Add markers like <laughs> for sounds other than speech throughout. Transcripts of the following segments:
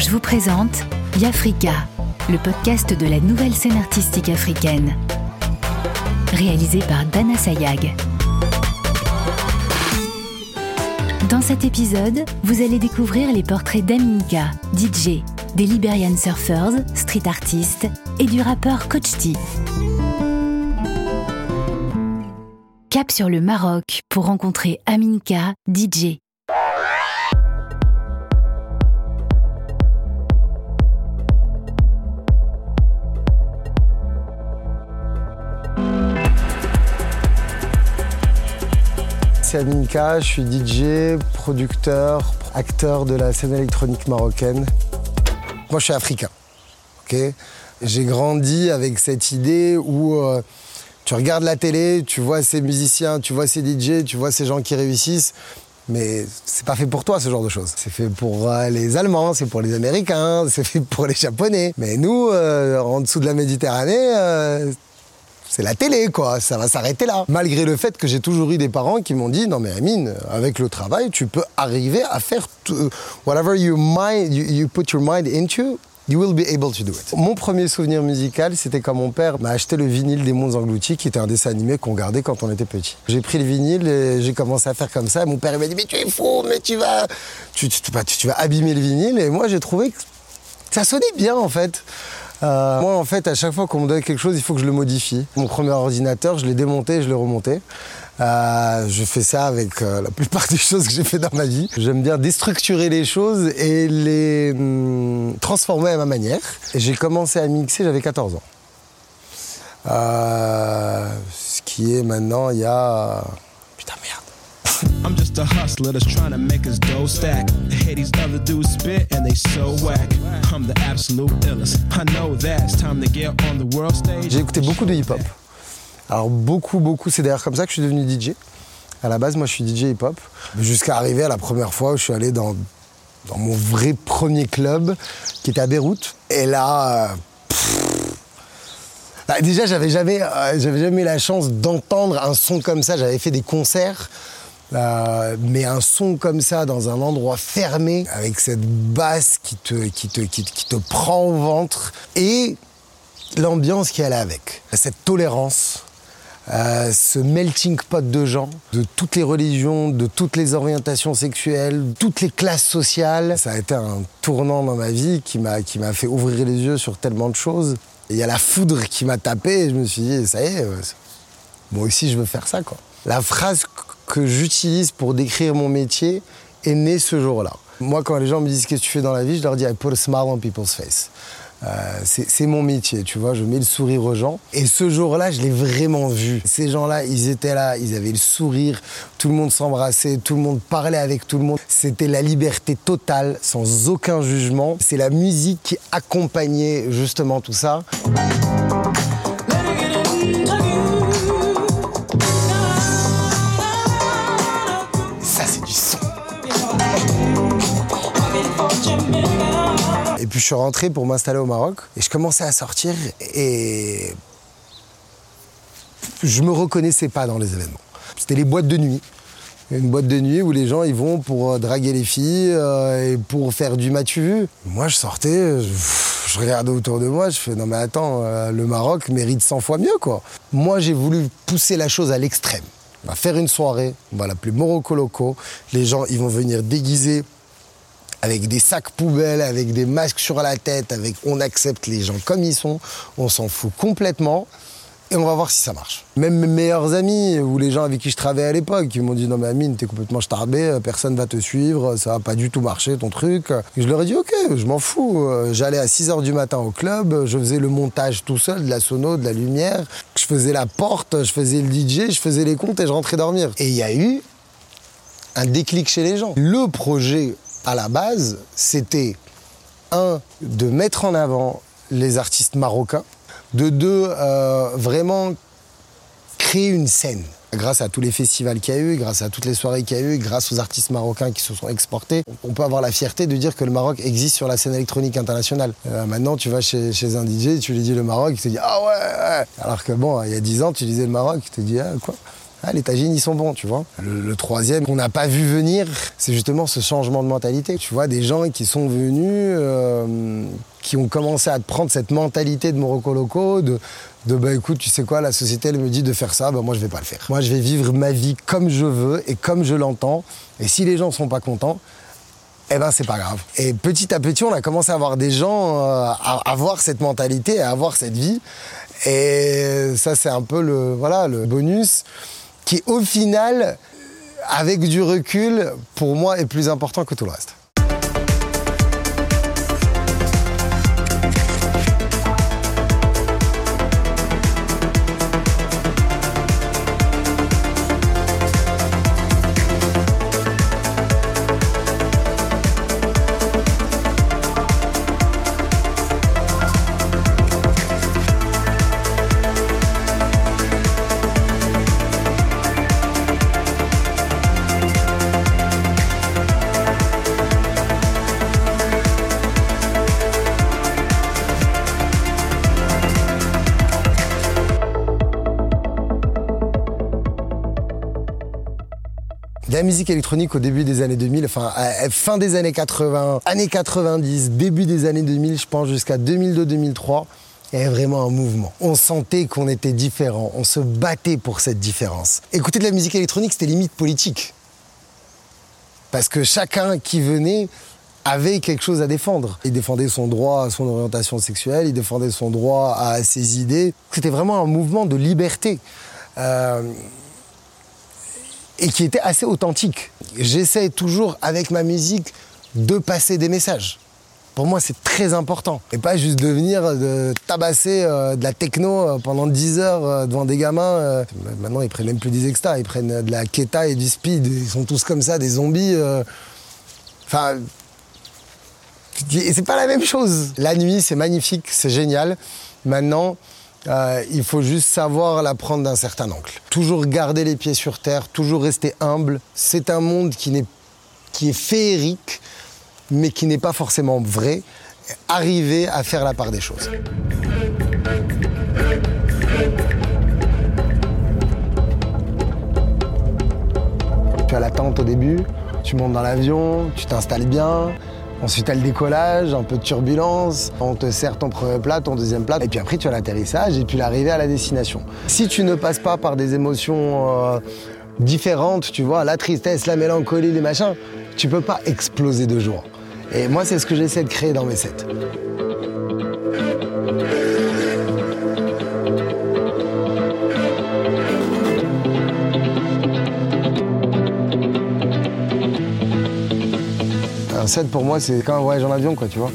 je vous présente Yafrika, le podcast de la nouvelle scène artistique africaine. Réalisé par Dana Sayag. Dans cet épisode, vous allez découvrir les portraits d'Aminka, DJ, des Liberian Surfers, street artistes et du rappeur Coach T. Cap sur le Maroc pour rencontrer Aminka, DJ. C'est Aminka, je suis DJ, producteur, acteur de la scène électronique marocaine. Moi, je suis africain. ok? J'ai grandi avec cette idée où euh, tu regardes la télé, tu vois ces musiciens, tu vois ces DJ, tu vois ces gens qui réussissent. Mais c'est pas fait pour toi ce genre de choses. C'est fait pour euh, les Allemands, c'est pour les Américains, <laughs> c'est fait pour les Japonais. Mais nous, euh, en dessous de la Méditerranée, c'est la télé, quoi. Ça va s'arrêter là. Malgré le fait que j'ai toujours eu des parents qui m'ont dit non mais Amine, avec le travail, tu peux arriver à faire tout- whatever you mind, you, put your mind into. You will be able to do it. Mon premier souvenir musical, c'était quand mon père m'a acheté le vinyle des Mondes Engloutis, qui était un dessin animé qu'on gardait quand on était petit. J'ai pris le vinyle et j'ai commencé à faire comme ça. Mon père m'a dit mais tu es fou, mais tu vas, tu, tu vas abîmer le vinyle. Et moi j'ai trouvé que ça sonnait bien en fait. Euh, moi en fait à chaque fois qu'on me donne quelque chose il faut que je le modifie. Mon premier ordinateur je l'ai démonté je l'ai remonté. Euh, je fais ça avec euh, la plupart des choses que j'ai fait dans ma vie. J'aime bien déstructurer les choses et les hum, transformer à ma manière. Et j'ai commencé à mixer, j'avais 14 ans. Ce qui est maintenant il y a... Putain merde. I'm just a hustler that's trying to make his dough stack. Hey, these other dudes spit and they so whack. I'm the absolute illest. I know that. It's time to get on the world stage. J'ai écouté beaucoup de hip-hop. Alors beaucoup, beaucoup, c'est d'ailleurs comme ça que je suis devenu DJ. À la base, moi je suis DJ hip-hop. Jusqu'à arriver à la première fois où je suis allé dans, mon vrai premier club, qui était à Beyrouth. Et là, euh, bah, déjà j'avais jamais, euh, j'avais jamais eu la chance d'entendre un son comme ça. J'avais fait des concerts. Euh, mais un son comme ça dans un endroit fermé avec cette basse qui te, qui te, qui te- qui te prend au ventre et l'ambiance qui allait avec, cette tolérance, euh, ce melting pot de gens, de toutes les religions, de toutes les orientations sexuelles, toutes les classes sociales. Ça a été un tournant dans ma vie qui m'a fait ouvrir les yeux sur tellement de choses. Il y a la foudre qui m'a tapé et je me suis dit, ça y est, euh, moi aussi je veux faire ça. Quoi. La phrase que j'utilise pour décrire mon métier est née ce jour-là. Moi, quand les gens me disent qu'est-ce que tu fais dans la vie, je leur dis I put a smile on people's face. Euh, c'est mon métier, tu vois, je mets le sourire aux gens. Et ce jour-là, je l'ai vraiment vu. Ces gens-là, ils étaient là, ils avaient le sourire, tout le monde s'embrassait, tout le monde parlait avec tout le monde. C'était la liberté totale, sans aucun jugement. C'est la musique qui accompagnait justement tout. Ça, puis je suis rentré pour m'installer au Maroc et je commençais à sortir et je me reconnaissais pas dans les événements. C'était les boîtes de nuit. Une boîte de nuit où les gens ils vont pour euh, draguer les filles euh, et pour faire du matu vu. Moi je sortais, je, regardais autour de moi, je fais non mais attends, euh, le Maroc mérite 100 fois mieux quoi. Moi j'ai voulu pousser la chose à l'extrême. On va faire une soirée, on va l'appeler Morocco Loco. Les gens ils vont venir déguisés avec des sacs poubelles, avec des masques sur la tête, avec on accepte les gens comme ils sont, on s'en fout complètement et on va voir si ça marche. Même mes meilleurs amis ou les gens avec qui je travaillais à l'époque, ils m'ont dit non mais Amine, t'es complètement starbé, euh, personne va te suivre, ça va pas du tout marcher ton truc. Et je leur ai dit ok, je m'en fous. Euh, J'allais à 6h du matin au club, je faisais le montage tout seul, de la sono, de la lumière, je faisais la porte, je faisais le DJ, je faisais les comptes et je rentrais dormir. Et il y a eu un déclic chez les gens. Le projet à la base, c'était un, de mettre en avant les artistes marocains, de deux, euh, vraiment créer une scène. Grâce à tous les festivals qu'il y a eu, grâce à toutes les soirées qu'il y a eu, grâce aux artistes marocains qui se sont exportés, on peut avoir la fierté de dire que le Maroc existe sur la scène électronique internationale. Euh, maintenant, tu vas chez, chez un DJ, tu lui dis le Maroc, il te dit Ah ouais, ouais. Alors que bon, il y a 10 ans, tu disais le Maroc, il te dit Ah quoi? Ah, les tagines, ils sont bons, tu vois. Le, troisième qu'on n'a pas vu venir, c'est justement ce changement de mentalité. Tu vois, des gens qui sont venus, euh, qui ont commencé à prendre cette mentalité de Morocco Loco, de, de bah écoute, tu sais quoi, la société, elle me dit de faire ça, bah moi je vais pas le faire. Moi, je vais vivre ma vie comme je veux et comme je l'entends. Et si les gens sont pas contents, eh ben c'est pas grave. Et petit à petit, on a commencé à avoir des gens euh, à avoir cette mentalité, à avoir cette vie. Et ça, c'est un peu le, voilà, le bonus qui, au final, avec du recul, pour moi, est plus important que tout le reste. La musique électronique au début des années 2000, enfin fin des années 80, années 90, début des années 2000, je pense jusqu'à 2002-2003, il vraiment un mouvement. On sentait qu'on était différent, on se battait pour cette différence. Écouter de la musique électronique, c'était limite politique. Parce que chacun qui venait avait quelque chose à défendre. Il défendait son droit à son orientation sexuelle, il défendait son droit à ses idées. C'était vraiment un mouvement de liberté. Euh, et qui était assez authentique. J'essaie toujours, avec ma musique, de passer des messages. Pour moi, c'est très important. Et pas juste de venir de tabasser euh, de la techno euh, pendant 10 heures euh, devant des gamins. euh. Maintenant, ils prennent même plus des extas, ils prennent euh, de la keta et du speed. Ils sont tous comme ça, des zombies. euh. Enfin, c'est pas la même chose. La nuit, c'est magnifique, c'est génial. Maintenant, euh, il faut juste savoir la prendre d'un certain angle. Toujours garder les pieds sur terre, toujours rester humble. C'est un monde qui, n'est- qui est féerique, mais qui n'est pas forcément vrai. Arriver à faire la part des choses. Tu as la tente au début, tu montes dans l'avion, tu t'installes bien. Ensuite, tu as le décollage, un peu de turbulence. On te sert ton premier plat, ton deuxième plat. Et puis après, tu as l'atterrissage et puis l'arrivée à la destination. Si tu ne passes pas par des émotions euh, différentes, tu vois, la tristesse, la mélancolie, les machins, tu peux pas exploser de joie. Et moi, c'est ce que j'essaie de créer dans mes sets. Set pour moi, c'est comme un voyage en avion, quoi, tu vois.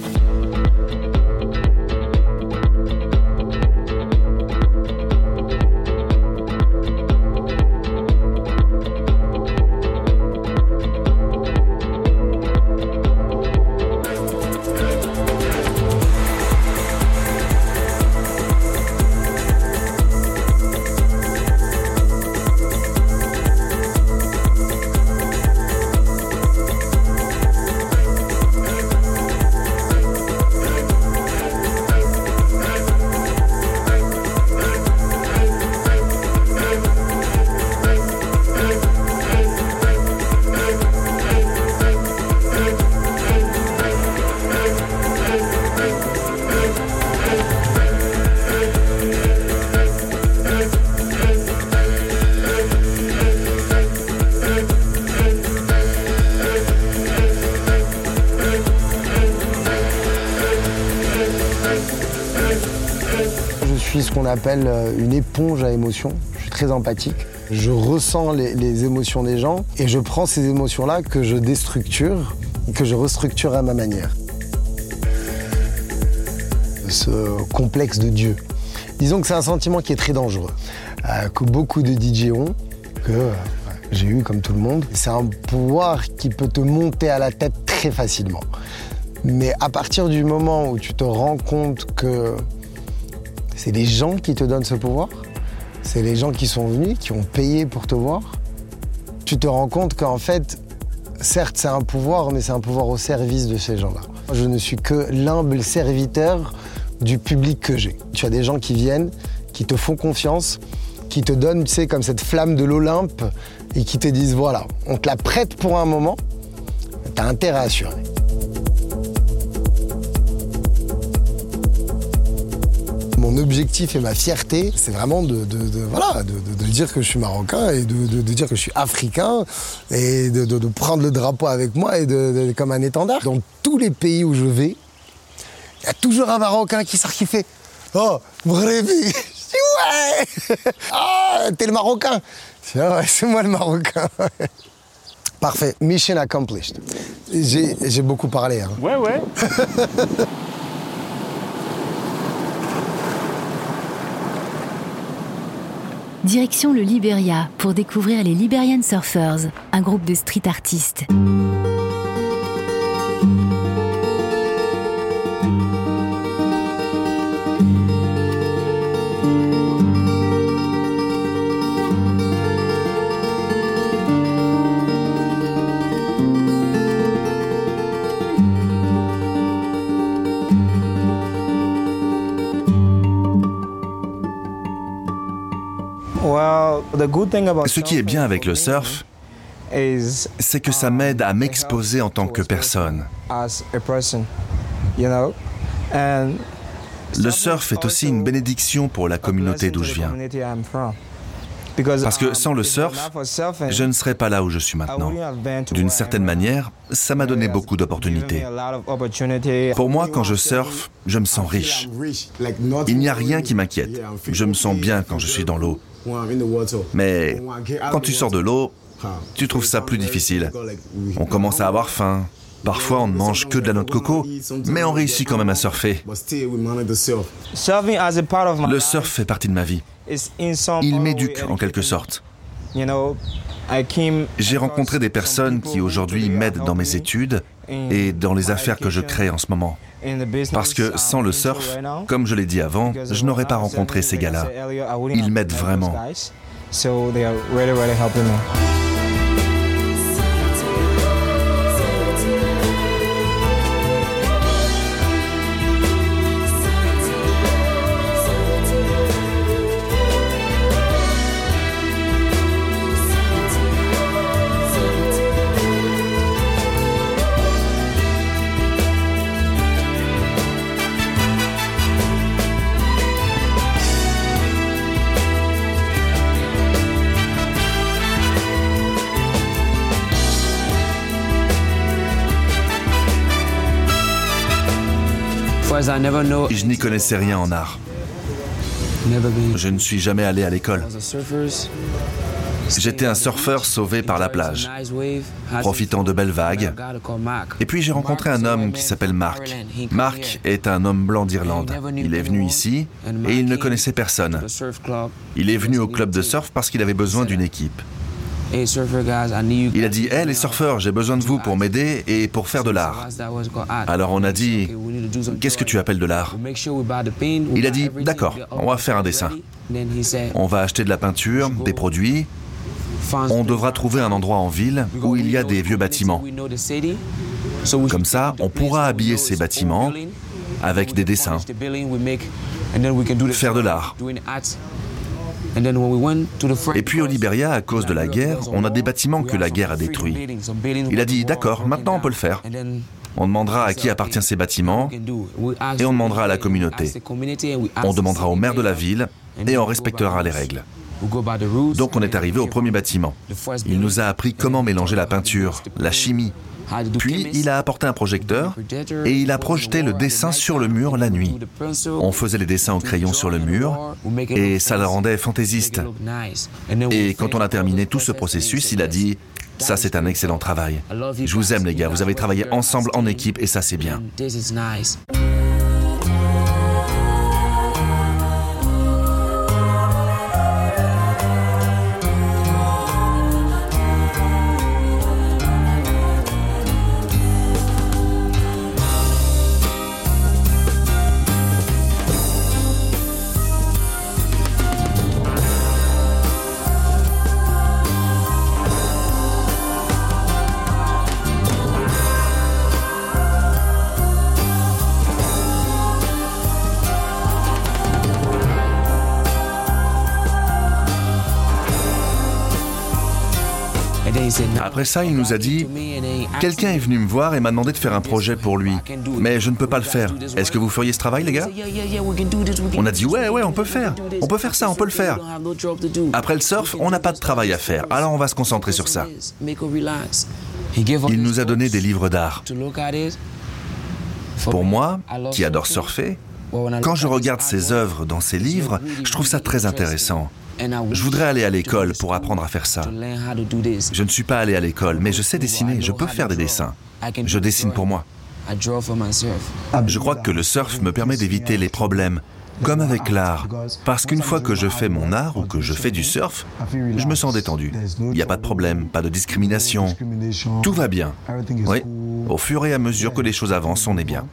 Euh, une éponge à émotions. Je suis très empathique. Je ressens les, les émotions des gens et je prends ces émotions-là que je déstructure et que je restructure à ma manière. Ce complexe de Dieu. Disons que c'est un sentiment qui est très dangereux, euh, que beaucoup de DJ ont, que euh, j'ai eu comme tout le monde. C'est un pouvoir qui peut te monter à la tête très facilement. Mais à partir du moment où tu te rends compte que c'est les gens qui te donnent ce pouvoir, c'est les gens qui sont venus, qui ont payé pour te voir, tu te rends compte qu'en fait, certes c'est un pouvoir, mais c'est un pouvoir au service de ces gens-là. Je ne suis que l'humble serviteur du public que j'ai. Tu as des gens qui viennent, qui te font confiance qui te donnent, tu sais, comme cette flamme de l'Olympe et qui te disent voilà, on te la prête pour un moment, t'as intérêt à assurer. Mon objectif et ma fierté, c'est vraiment de, de- de- voilà, de, dire que je suis marocain et de, dire que je suis africain et de, prendre le drapeau avec moi et de, comme un étendard. Dans tous les pays où je vais, il y a toujours un Marocain qui sort qui fait Oh, Mghrebi Je dis Ouais <laughs> Ah, t'es le Marocain Je dis, Ah ouais, c'est moi le Marocain. <laughs> Parfait, mission accomplished. J'ai j'ai beaucoup parlé. hein. Ouais, ouais. <laughs> Direction le Liberia pour découvrir les Liberian Surfers, un groupe de street artistes. Ce qui est bien avec le surf, c'est que ça m'aide à m'exposer en tant que personne. as a person, you know, and Le surf est aussi une bénédiction pour la communauté d'où je viens. Parce que sans le surf, Je ne serais pas là où je suis maintenant. D'une certaine manière, ça m'a donné beaucoup d'opportunités. Pour moi, quand je surfe, je me sens riche. Il n'y a rien qui m'inquiète. Je me sens bien quand je suis dans l'eau. Mais quand tu sors de l'eau, tu trouves ça plus difficile. On commence à avoir faim. Parfois, on ne mange que de la noix de coco, mais on réussit quand même à surfer. Le surf fait partie de ma vie. Il m'éduque en quelque sorte. J'ai rencontré des personnes qui aujourd'hui m'aident dans mes études et dans les affaires que je crée en ce moment. Parce que sans le surf, comme je l'ai dit avant, je n'aurais pas rencontré ces gars-là. Ils m'aident vraiment. Je n'y connaissais rien en art. Je ne suis jamais allé à l'école. J'étais un surfeur sauvé par la plage, profitant de belles vagues. Et puis j'ai rencontré un homme qui s'appelle Mark. Mark est un homme blanc d'Irlande. Il est venu ici et il ne connaissait personne. Il est venu au club de surf parce qu'il avait besoin d'une équipe. Hey. Il a dit Hé les surfeurs, j'ai besoin de vous pour m'aider et pour faire de l'art. Alors on a dit Qu'est-ce que tu appelles de l'art Il a dit, D'accord, on va faire un dessin. On va acheter de la peinture, des produits. On devra trouver un endroit en ville où il y a des vieux bâtiments. Comme ça, on pourra habiller ces bâtiments avec des dessins. Faire de l'art. Et puis au Liberia, à cause de la guerre, on a des bâtiments que la guerre a détruits. Il a dit, d'accord, maintenant on peut le faire. On demandera à qui appartient ces bâtiments et on demandera à la communauté. On demandera au maire de la ville et on respectera les règles. Donc on est arrivé au premier bâtiment. Il nous a appris comment mélanger la peinture, la chimie. Puis il a apporté un projecteur et il a projeté le dessin sur le mur la nuit. On faisait les dessins au crayon sur le mur et ça le rendait fantaisiste. Et quand on a terminé tout ce processus, il a dit ça c'est un excellent travail. Je vous aime les gars, vous avez travaillé ensemble en équipe et ça c'est bien. Après ça, il nous a dit, quelqu'un est venu me voir et m'a demandé de faire un projet pour lui. Mais je ne peux pas le faire. Est-ce que vous feriez ce travail, les gars? On a dit, ouais, ouais, on peut faire. On peut faire ça, on peut le faire. Après le surf, on n'a pas de travail à faire. Alors on va se concentrer sur ça. Il nous a donné des livres d'art. Pour moi, qui adore surfer, quand je regarde ses œuvres dans ses livres, je trouve ça très intéressant. Je voudrais aller à l'école pour apprendre à faire ça. Je ne suis pas allé à l'école, mais je sais dessiner, je peux faire des dessins. Je dessine pour moi. Je crois que le surf me permet d'éviter les problèmes, comme avec l'art. Parce qu'une fois que je fais mon art ou que je fais du surf, je me sens détendu. Il n'y a pas de problème, pas de discrimination. Tout va bien. Oui, au fur et à mesure que les choses avancent, on est bien.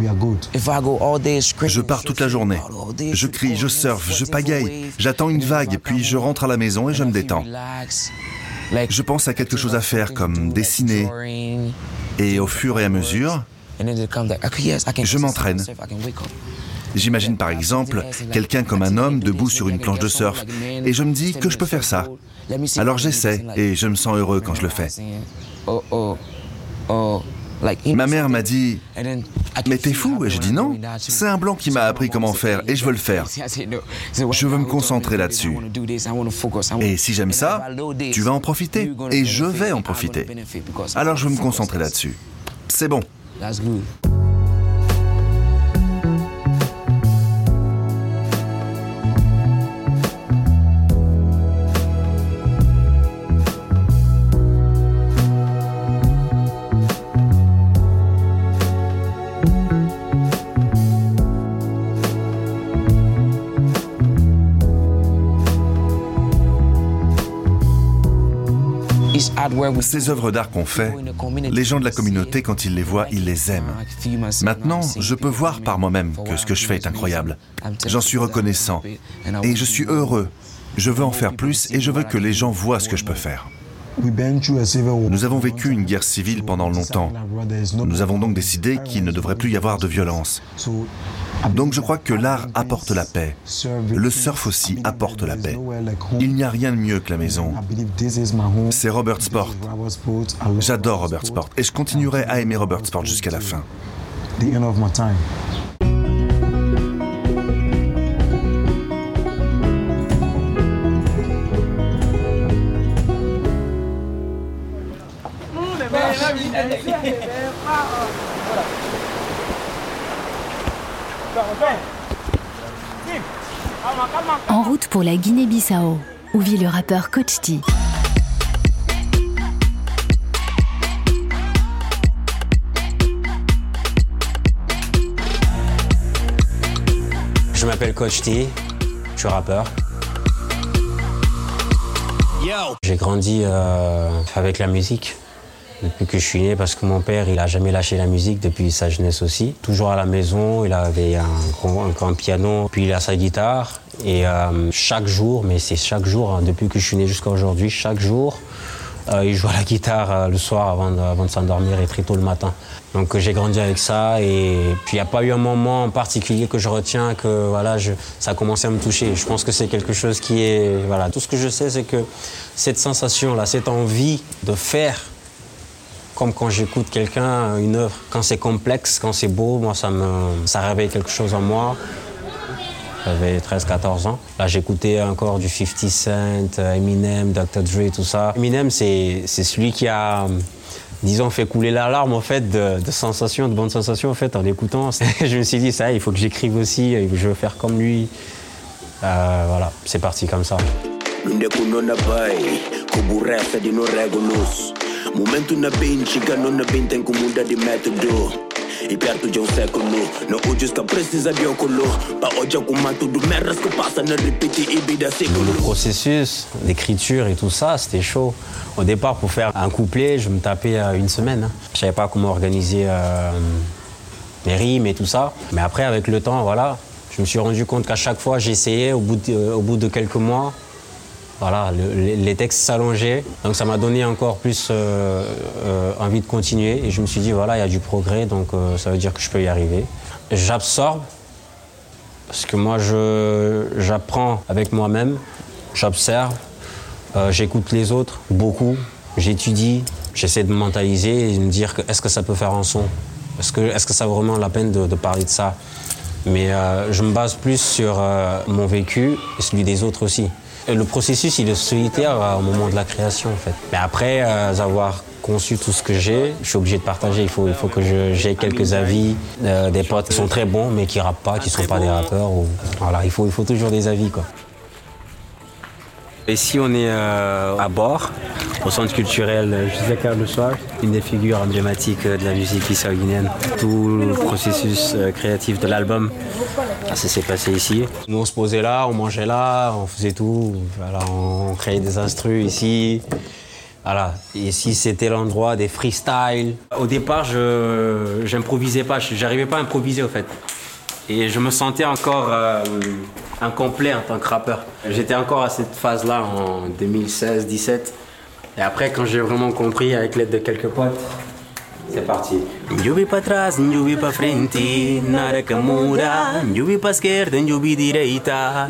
Je pars toute la journée. Je crie, je surfe, je pagaille. J'attends une vague, puis je rentre à la maison et je me détends. Je pense à quelque chose à faire comme dessiner. Et au fur et à mesure, je m'entraîne. J'imagine par exemple quelqu'un comme un homme debout sur une planche de surf et je me dis que je peux faire ça? Alors j'essaie et je me sens heureux quand je le fais. Ma mère m'a dit Mais t'es fou? Et je dis non. C'est un blanc qui m'a appris comment faire et je veux le faire. <laughs> Je veux me concentrer là-dessus. Et si j'aime ça, tu vas en profiter. Et je vais en profiter. Alors je veux me concentrer là-dessus. C'est bon. Ces œuvres d'art qu'on fait, les gens de la communauté, quand ils les voient, ils les aiment. Maintenant, je peux voir par moi-même que ce que je fais est incroyable. J'en suis reconnaissant et je suis heureux. Je veux en faire plus et je veux que les gens voient ce que je peux faire. Nous avons vécu une guerre civile pendant longtemps. Nous avons donc décidé qu'il ne devrait plus y avoir de violence. Donc je crois que l'art apporte la paix. Le surf aussi apporte la paix. Il n'y a rien de mieux que la maison. C'est Robert Sport. J'adore Robert Sport et je continuerai à aimer Robert Sport jusqu'à la fin. En route pour la Guinée-Bissau, où vit le rappeur Coach T. Je m'appelle Coach T, je suis rappeur. J'ai grandi euh, avec la musique depuis que je suis né parce que mon père il a jamais lâché la musique depuis sa jeunesse aussi. Toujours à la maison, il avait un grand, piano, puis il a sa guitare et euh, chaque jour, mais c'est chaque jour hein, depuis que je suis né jusqu'à aujourd'hui, chaque jour euh, il joue à la guitare euh, le soir avant de, s'endormir et très tôt le matin. Donc j'ai grandi avec ça et puis il n'y a pas eu un moment en particulier que je retiens que voilà, ça a commencé à me toucher. Je pense que c'est quelque chose qui est... Voilà, tout ce que je sais c'est que cette sensation-là, cette envie de faire comme quand j'écoute quelqu'un, une œuvre, quand c'est complexe, quand c'est beau, moi ça me ça réveille quelque chose en moi. J'avais 13-14 ans. Là, j'écoutais encore du 50 Cent, Eminem, Dr. Dre, tout ça. Eminem, c'est celui qui a, disons, fait couler l'alarme, en fait, de, sensations, de bonnes sensations, en fait, en écoutant. <laughs> je me suis dit, ça, il faut que j'écrive aussi, je veux faire comme lui. Euh, voilà, c'est parti comme ça. Le processus d'écriture et tout ça, c'était chaud. Au départ, pour faire un couplet, je me tapais euh, une semaine. Hein. Je savais pas comment organiser euh, mes rimes et tout ça. Mais après, avec le temps, voilà, je me suis rendu compte qu'à chaque fois, j'essayais, au, bout de, euh, au bout de quelques mois, les textes s'allongeaient. Donc ça m'a donné encore plus euh, euh, envie de continuer. Et je me suis dit, voilà, il y a du progrès, donc euh, ça veut dire que je peux y arriver. J'absorbe, parce que moi, j'apprends avec moi-même, j'observe, j'écoute les autres beaucoup. j'étudie, j'essaie de me mentaliser et de me dire est-ce que ça peut faire un son? Est-ce que, ça vaut vraiment la peine de, parler de ça? Mais je me base plus sur mon vécu et celui des autres aussi. Et le processus, il est solitaire euh, au moment de la création, en fait. Mais après euh, avoir conçu tout ce que j'ai, je suis obligé de partager. Il faut, il faut que j'ai quelques avis, euh, des potes qui sont très bons, mais qui rappent pas, qui sont pas des rappeurs. Ou, voilà, il faut, il faut toujours des avis, quoi. Ici, on est euh, à bord, au centre culturel José Carlos Soares, une des figures emblématiques de la musique bissau-guinéenne. Tout le processus euh, créatif de l'album, ça s'est passé ici. Nous, on se posait là, on mangeait là, on faisait tout. Voilà, on créait des instrus ici. Voilà, ici c'était l'endroit des freestyles? Au départ, je j'improvisais pas, j'arrivais pas à improviser au fait. Et je me sentais encore euh, incomplet en tant que rappeur. J'étais encore à cette phase-là en 2016-17. Et après, quand j'ai vraiment compris avec l'aide de quelques potes, c'est parti. Direita.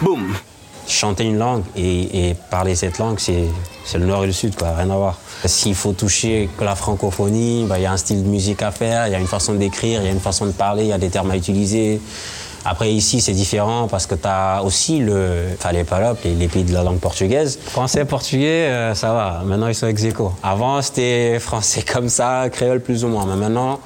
Boum. Chanter une langue et, parler cette langue, c'est le nord et le sud, quoi, rien à voir. S'il faut toucher la francophonie, bah, il y a un style de musique à faire, il y a une façon d'écrire, il y a une façon de parler, il y a des termes à utiliser. Après, ici, c'est différent parce que tu as aussi le, les palopes, les, les pays de la langue portugaise. Français, portugais, euh, ça va. Maintenant, ils sont ex aequo. Avant, c'était français comme ça, créole plus ou moins. Mais maintenant,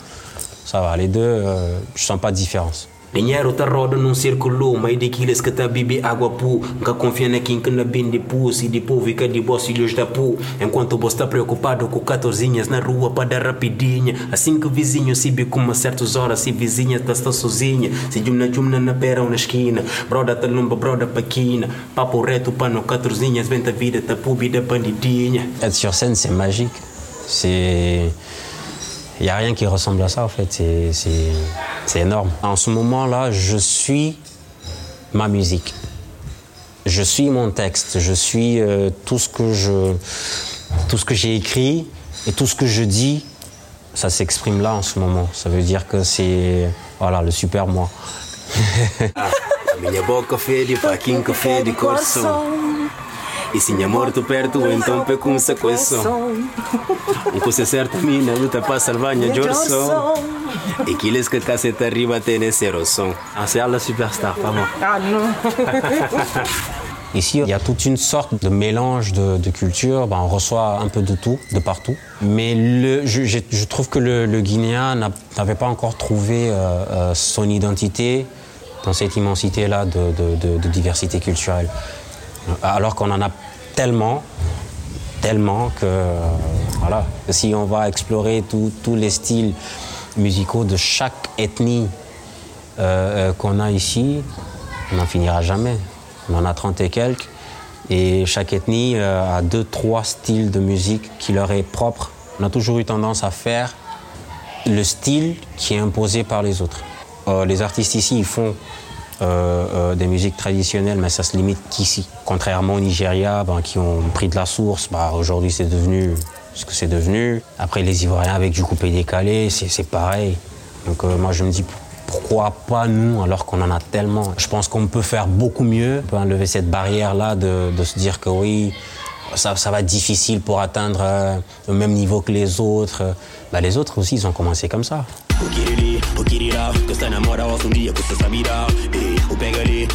ça va. Les deux, euh, je sens pas de différence. Dinheiro tá roda num círculo Mas daqueles que tá bebe água pu. Nunca confia na quem que na bem de pu Se de pu fica de bolsilhos da pu Enquanto você tá preocupado com catorzinhas Na rua para dar rapidinha Assim que o vizinho se vê com certas horas Se vizinha tá está sozinha Se jumna jumna na pera ou na esquina Broda tá lumba, broda paquina Papo reto para no catorzinhas Venta a vida tá pu vida bandidinha Être sur scène, c'est magique. Il n'y a rien qui ressemble à ça, en fait. C'est- C'est c'est énorme. En ce moment-là, je suis ma musique. Je suis mon texte. Je suis euh, tout ce que je. Tout ce que j'ai écrit et tout ce que je dis, ça s'exprime là en ce moment. Ça veut dire que c'est. Voilà, le super moi. <laughs> Minha boca fede pra quem que fede coração E se minha morto perto, então pecunça coração Um coisa certa, mina luta pra salvar minha jorção E aqueles que caceta arriba tem esse som Ah, c'est la superstar, pas moi. Ici, il y a toute une sorte de mélange de, de cultures. Ben, on reçoit un peu de tout, de partout. Mais le, je, je trouve que le, le Guinéen n'a- n'avait pas encore trouvé euh, euh, son identité dans cette immensité-là de, de- de- de diversité culturelle. Alors qu'on en a tellement, tellement que voilà, si on va explorer tous les styles musicaux de chaque ethnie euh, euh, qu'on a ici, on n'en finira jamais. On en a 30 et quelques. Et chaque ethnie euh, a deux, trois styles de musique qui leur est propre. On a toujours eu tendance à faire le style qui est imposé par les autres. Les artistes ici, ils font euh, euh, des musiques traditionnelles, mais ça se limite qu'ici. Contrairement au Nigeria, ben, qui ont pris de la source, bah, aujourd'hui c'est devenu ce que c'est devenu. Après les Ivoiriens avec du coupé décalé, c'est pareil. Donc euh, moi je me dis pourquoi pas nous alors qu'on en a tellement? Je pense qu'on peut faire beaucoup mieux, on peut enlever cette barrière-là de, se dire que oui, ça, va être difficile pour atteindre le même niveau que les autres. Bah, les autres aussi, ils ont commencé comme ça.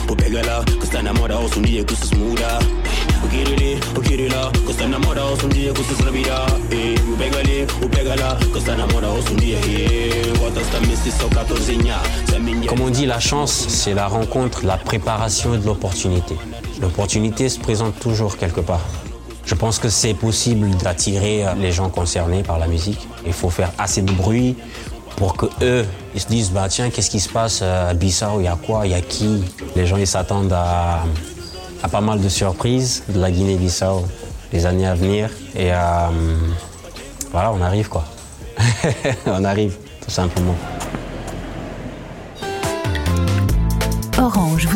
O kiriri, o kirira, que está na moda, ouça dia que você sabirá Ei, O pega ali, o pega lá, que está na moda, ouça dia que você se muda O kiriri, o kirira, que está na moda, ouça dia que você sabirá Ei, O pega ali, o pega lá, que está na moda, ouça dia Ei, Bota esta missa só 14 Se minha Comme on dit, la chance, c'est la rencontre, la préparation de l'opportunité. L'opportunité se présente toujours quelque part. Je pense que c'est possible d'attirer les gens concernés par la musique. Il faut faire assez de bruit pour que eux, ils se disent, bah tiens, qu'est-ce qui se passe à Bissau? Il y a quoi? Il y a qui? Les gens, ils s'attendent à, pas mal de surprises de la Guinée-Bissau les années à venir. Et euh, voilà, on arrive quoi. <laughs> on arrive, tout simplement.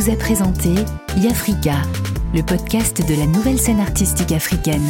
vous a présenté Yafrika, le podcast de la nouvelle scène artistique africaine.